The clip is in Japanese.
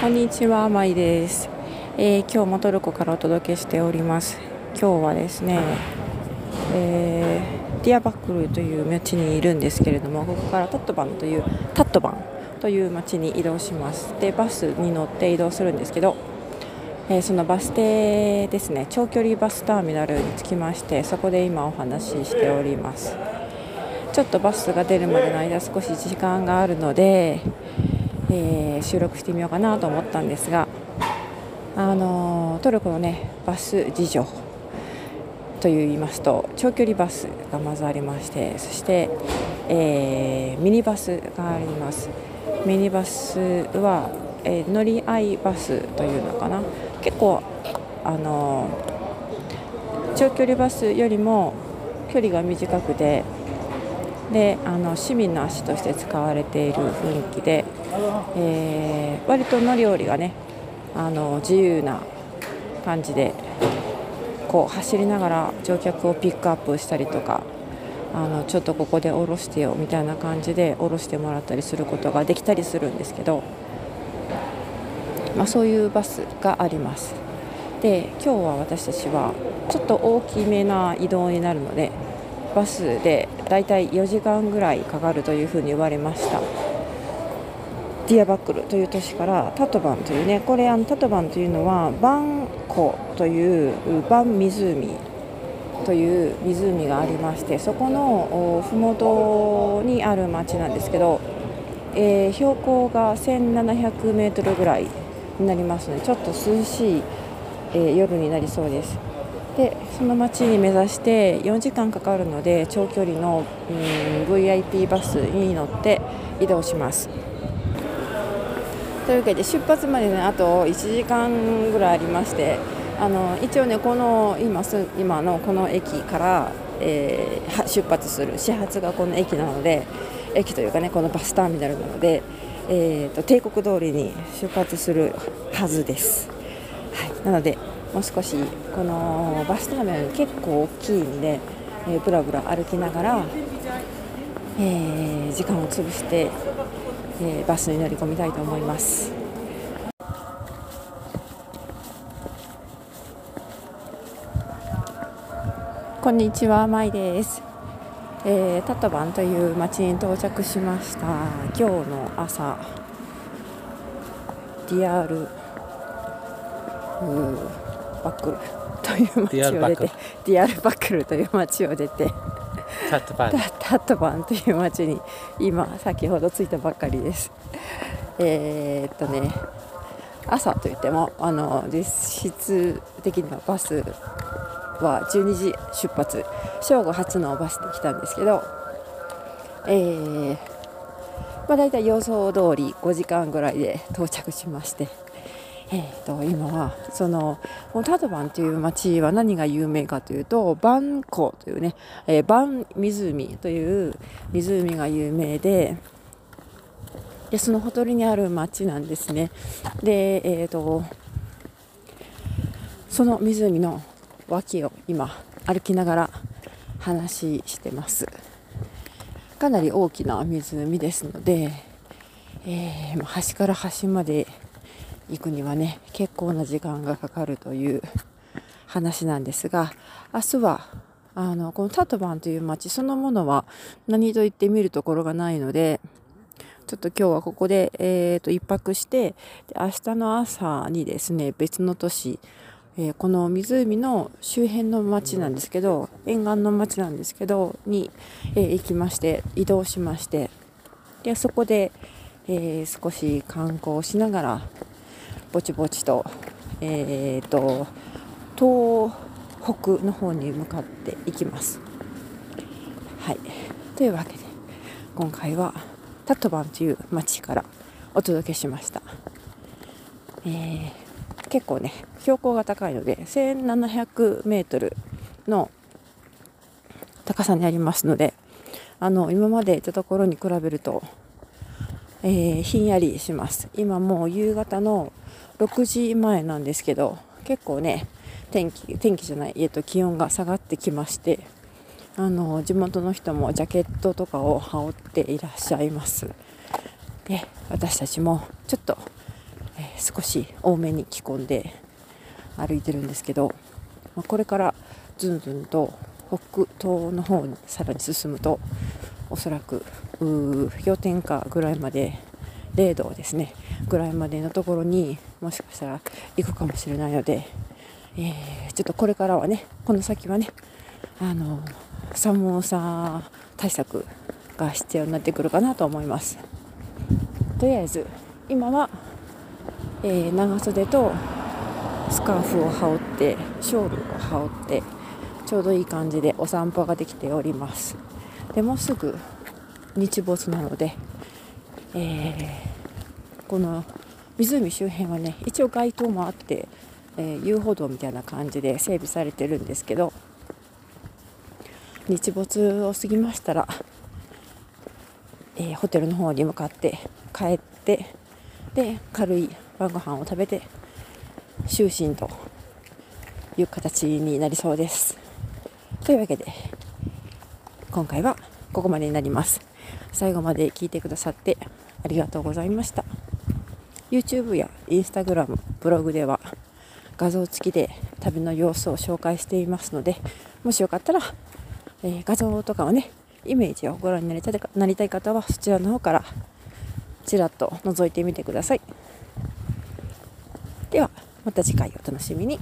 こんにちは、まいです、えー、今日もトルコからお届けしております。今日はですね、えー、ディアバックルという町にいるんですけれども、ここからタットバンというタットバンという町に移動します。で、バスに乗って移動するんですけど、えー、そのバス停ですね、長距離バスターミナルに着きまして、そこで今お話ししております。ちょっとバスが出るまでの間少し時間があるので、えー、収録してみようかなと思ったんですが、あのトルコの、ね、バス事情といいますと長距離バスがまずありましてそして、えー、ミニバスがあります。ミニバスは、えー、乗り合いバスというのかな。結構あの長距離バスよりも距離が短くてであの市民の足として使われている雰囲気で、えー、割と乗り降りがねあの自由な感じでこう走りながら乗客をピックアップしたりとかあのちょっとここで降ろしてよみたいな感じで降ろしてもらったりすることができたりするんですけど、まあ、そういうバスがあります。で今日は私たちはちょっと大きめな移動になるのでバスでだいたい4時間ぐらいかかるというふうに言われましたディアバックルという都市からタトバンというねこれあのタトバンというのはバン湖というバン湖という湖がありましてそこの麓にある町なんですけど、えー、標高が1700メートルぐらいになりますのでちょっと涼しい、えー、夜になりそうです。でその町に目指して4時間かかるので長距離の、うん、VIP バスに乗って移動します。というわけで出発まで、ね、あと1時間ぐらいありましてあの一応ねこの今す今のこの駅から、えー、出発する始発がこの駅なので駅というかねこのバスターミナルなので、えーと、帝国通りに出発するはずです。はい、なのでもう少しこのバスターミナル結構大きいんで、えー、ブラブラ歩きながら、えー、時間を潰して、えー、バスに乗り込みたいと思います。こんにちは、まいです。えー、タトバンという町に到着しました。今日の朝、ディアル、バックルという町を出てディアルバックルという町を出てタットバン。タットバンという町に今先ほど着いたばっかりです。えー、っとね朝といってもあの実質的にはバスは12時出発。正午初のバスで来たんですけどえーまあ、大体予想通り5時間ぐらいで到着しまして。えーと、今はそのタドバンという町は何が有名かというとバン湖というね、えー、バン湖という湖が有名ででそのほとりにある町なんですね。で、えーと、その湖の脇を今歩きながら話してます。かなり大きな湖ですので、えー、端から端まで行くにはね結構な時間がかかるという話なんですが明日はあのこのタトバンという町そのものは何と言ってみるところがないのでちょっと今日はここで、えーと、1泊してで明日の朝にですね別の都市、えー、この湖の周辺の町なんですけど沿岸の町なんですけどに、えー、行きまして移動しましてでそこで、えー、少し観光しながらぼちぼちと,、えーと、東北の方に向かっていきます。はい、というわけで今回はタットバンという町からお届けしました。えー、結構ね標高が高いので1700メートルの高さにありますのであの今まで行ったところに比べると、えー、ひんやりします今もう夕方の6時前なんですけど結構ね天気天気じゃない、えっと、気温が下がってきましてあの地元の人もジャケットとかを羽織っていらっしゃいます。で私たちもちょっと、えー、少し多めに着込んで歩いてるんですけど、まあ、これからずんずんと北東の方にさらに進むとおそらく氷点下ぐらいまで0度ですね。ぐらいまでのところにもしかしたら行くかもしれないので、えー、ちょっとこれからはねこの先はねあの寒さ対策が必要になってくるかなと思います。とりあえず今は、えー、長袖とスカーフを羽織ってショールを羽織ってちょうどいい感じでお散歩ができております。でもうすぐ日没なので、えー、この湖周辺はね一応街灯もあって、えー、遊歩道みたいな感じで整備されてるんですけど日没を過ぎましたら、えー、ホテルの方に向かって帰ってで軽い晩ご飯を食べて就寝という形になりそうです。というわけで今回はここまでになります。最後まで聞いてくださってありがとうございました。YouTube や Instagram ブログでは画像付きで旅の様子を紹介していますのでもしよかったら、えー、画像とかをねイメージをご覧になりたいなりたい方はそちらの方からちらっと覗いてみてください。ではまた次回お楽しみに。